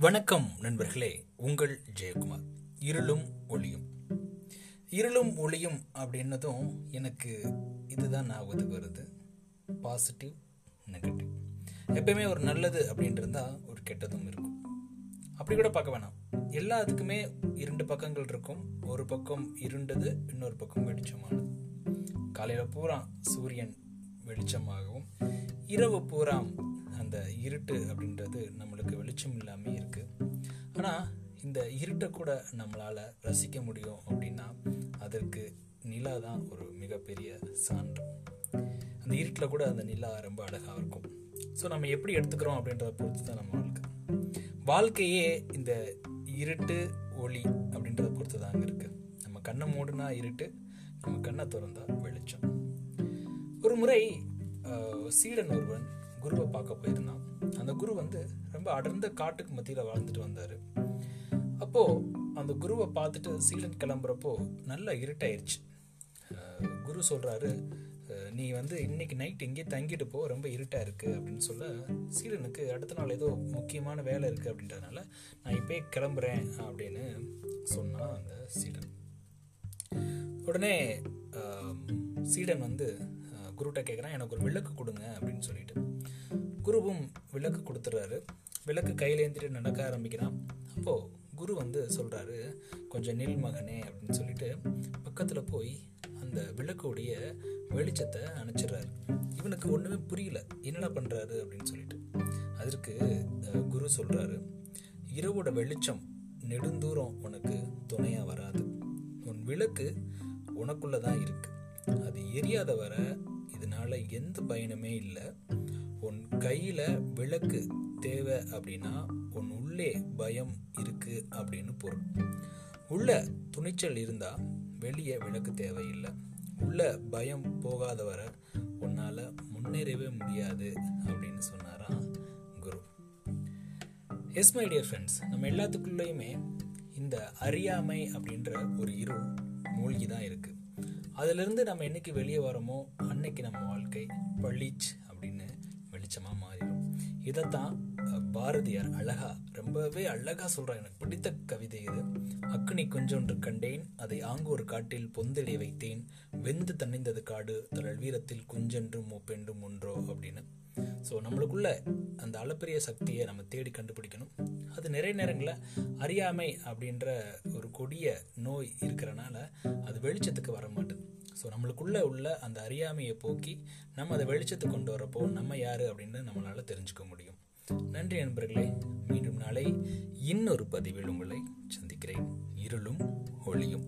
வணக்கம் நண்பர்களே உங்கள் ஜெயக்குமார். இருளும் ஒளியும். இருளும் ஒளியும் அப்படின்னதும் எனக்கு இதுதான் ஞாபகத்துக்கு வருது. பாசிட்டிவ் நெகட்டிவ் எப்பயுமே ஒரு நல்லது அப்படின்னு இருந்தால் ஒரு கெட்டதும் இருக்கும். அப்படி கூட பார்க்க வேணாம். எல்லாத்துக்குமே இரண்டு பக்கங்கள் இருக்கும். ஒரு பக்கம் இருண்டது இன்னொரு பக்கம் வெளிச்சமானது. காலையில் பூரா சூரியன் வெளிச்சமாகவும் இரவு பூரா அந்த இருட்டு அப்படின்றது நம்மளுக்கு வெளிச்சம் இல்லாமல் இருக்கும் ஆனால் இந்த இருட்டை கூட நம்மளால் ரசிக்க முடியும் அப்படின்னா அதற்கு நிலா தான் ஒரு மிகப்பெரிய சான்று. அந்த இருட்டில் கூட அந்த நிலா ரொம்ப அழகாக இருக்கும். ஸோ நம்ம எப்படி எடுத்துக்கிறோம் அப்படின்றத பொறுத்து தான் நம்ம வாழ்க்கை. வாழ்க்கையே இந்த இருட்டு ஒளி அப்படின்றத பொறுத்து தாங்க இருக்குது நம்ம கண்ணை மூடுனா இருட்டு நம்ம கண்ணை திறந்தா வெளிச்சம். ஒரு முறை சீடன் ஒருவன் குருவை பார்க்க போயிருந்தான். அந்த குரு வந்து ரொம்ப அடர்ந்த காட்டுக்கு மத்தியில் வாழ்ந்துட்டு வந்தார். அப்போது அந்த குருவை பார்த்துட்டு சீடன் கிளம்புறப்போ நல்லா இருட்டாயிருச்சு. குரு சொல்கிறாரு நீ வந்து இன்னைக்கு நைட் இங்கே தங்கிட்டு போ ரொம்ப இருட்டாக இருக்கு அப்படின்னு சொல்ல சீடனுக்கு அடுத்த நாள் ஏதோ முக்கியமான வேலை இருக்குது அப்படின்றதுனால நான் இப்போயே கிளம்புறேன் அப்படின்னு சொன்னான் அந்த சீடன். உடனே சீடன் வந்து குருட்ட கேட்குறான் எனக்கு ஒரு விளக்கு கொடுங்க அப்படின்னு சொல்லிட்டு. குருவும் விளக்கு கொடுத்துட்றாரு விளக்கு கையில் ஏந்திட்டு நடக்க ஆரம்பிக்கிறான். அப்போது குரு வந்து சொல்கிறாரு கொஞ்சம் நில் மகனே அப்படின்னு சொல்லிட்டு பக்கத்தில் போய் அந்த விளக்குடைய வெளிச்சத்தை அணைச்சிடுறாரு. இவனுக்கு ஒன்றுமே புரியல. என்னடா பண்ணுறாரு அப்படின்னு சொல்லிட்டு. அதற்கு குரு சொல்கிறாரு இரவோட வெளிச்சம் நெடுந்தூரம் உனக்கு துணையாக வராது. உன் விளக்கு உனக்குள்ளே தான் இருக்குது அது எரியாத வர இதனால் எந்த பயனுமே இல்லை. உன் கையில விளக்கு தேவை அப்படின்னா உன் உள்ளே பயம் இருக்கு அப்படின்னு பொருள். உள்ள துணிச்சல் இருந்தா வெளியே விளக்கு தேவையில்லை. உள்ள பயம் போகாத வர உன்னால முன்னேறவே முடியாது அப்படின்னு சொன்னாராம் குரு. எஸ் மை டியர் ஃப்ரெண்ட்ஸ் நம்ம எல்லாத்துக்குள்ளேயுமே இந்த அறியாமை அப்படின்ற ஒரு இருள் மூழ்கி தான் இருக்குது அதிலிருந்து நம்ம என்னைக்கு வெளியே வரோமோ அன்னைக்கு நம்ம வாழ்க்கை பளிச் அப்படின்னு வெளிச்சமாக மாறிடும். இதைத்தான் பாரதியார் அழகா ரொம்பவே அழகா சொல்றார். எனக்கு பிடித்த கவிதை இது. அக்னி கொஞ்சொன்று கண்டேன் அதை ஆங்கூர் காட்டில் பொந்தெளி வைத்தேன். வெந்து தணிந்தது காடு தழல் வீரத்தில் குஞ்சென்றும் மூப்பென்றும் ஒன்றோ அப்படின்னு. ஸோ நம்மளுக்குள்ள அந்த அளப்பரிய சக்தியை நம்ம தேடி கண்டுபிடிக்கணும். அது நிறைய நேரங்களில் அறியாமை அப்படின்ற ஒரு கொடிய நோய் இருக்கிறனால அது வெளிச்சத்துக்கு வர மாட்டுது. ஸோ நம்மளுக்குள்ளே உள்ள அந்த அறியாமையை போக்கி நம்ம அதை வெளிச்சத்துக்கு கொண்டு வரப்போ நம்ம யார் அப்படின்னு நம்மளால தெரிஞ்சுக்க முடியும். நன்றி நண்பர்களே. மீண்டும் நாளை இன்னொரு பதிவில் உங்களை சந்திக்கிறேன். இருளும் ஒளியும்.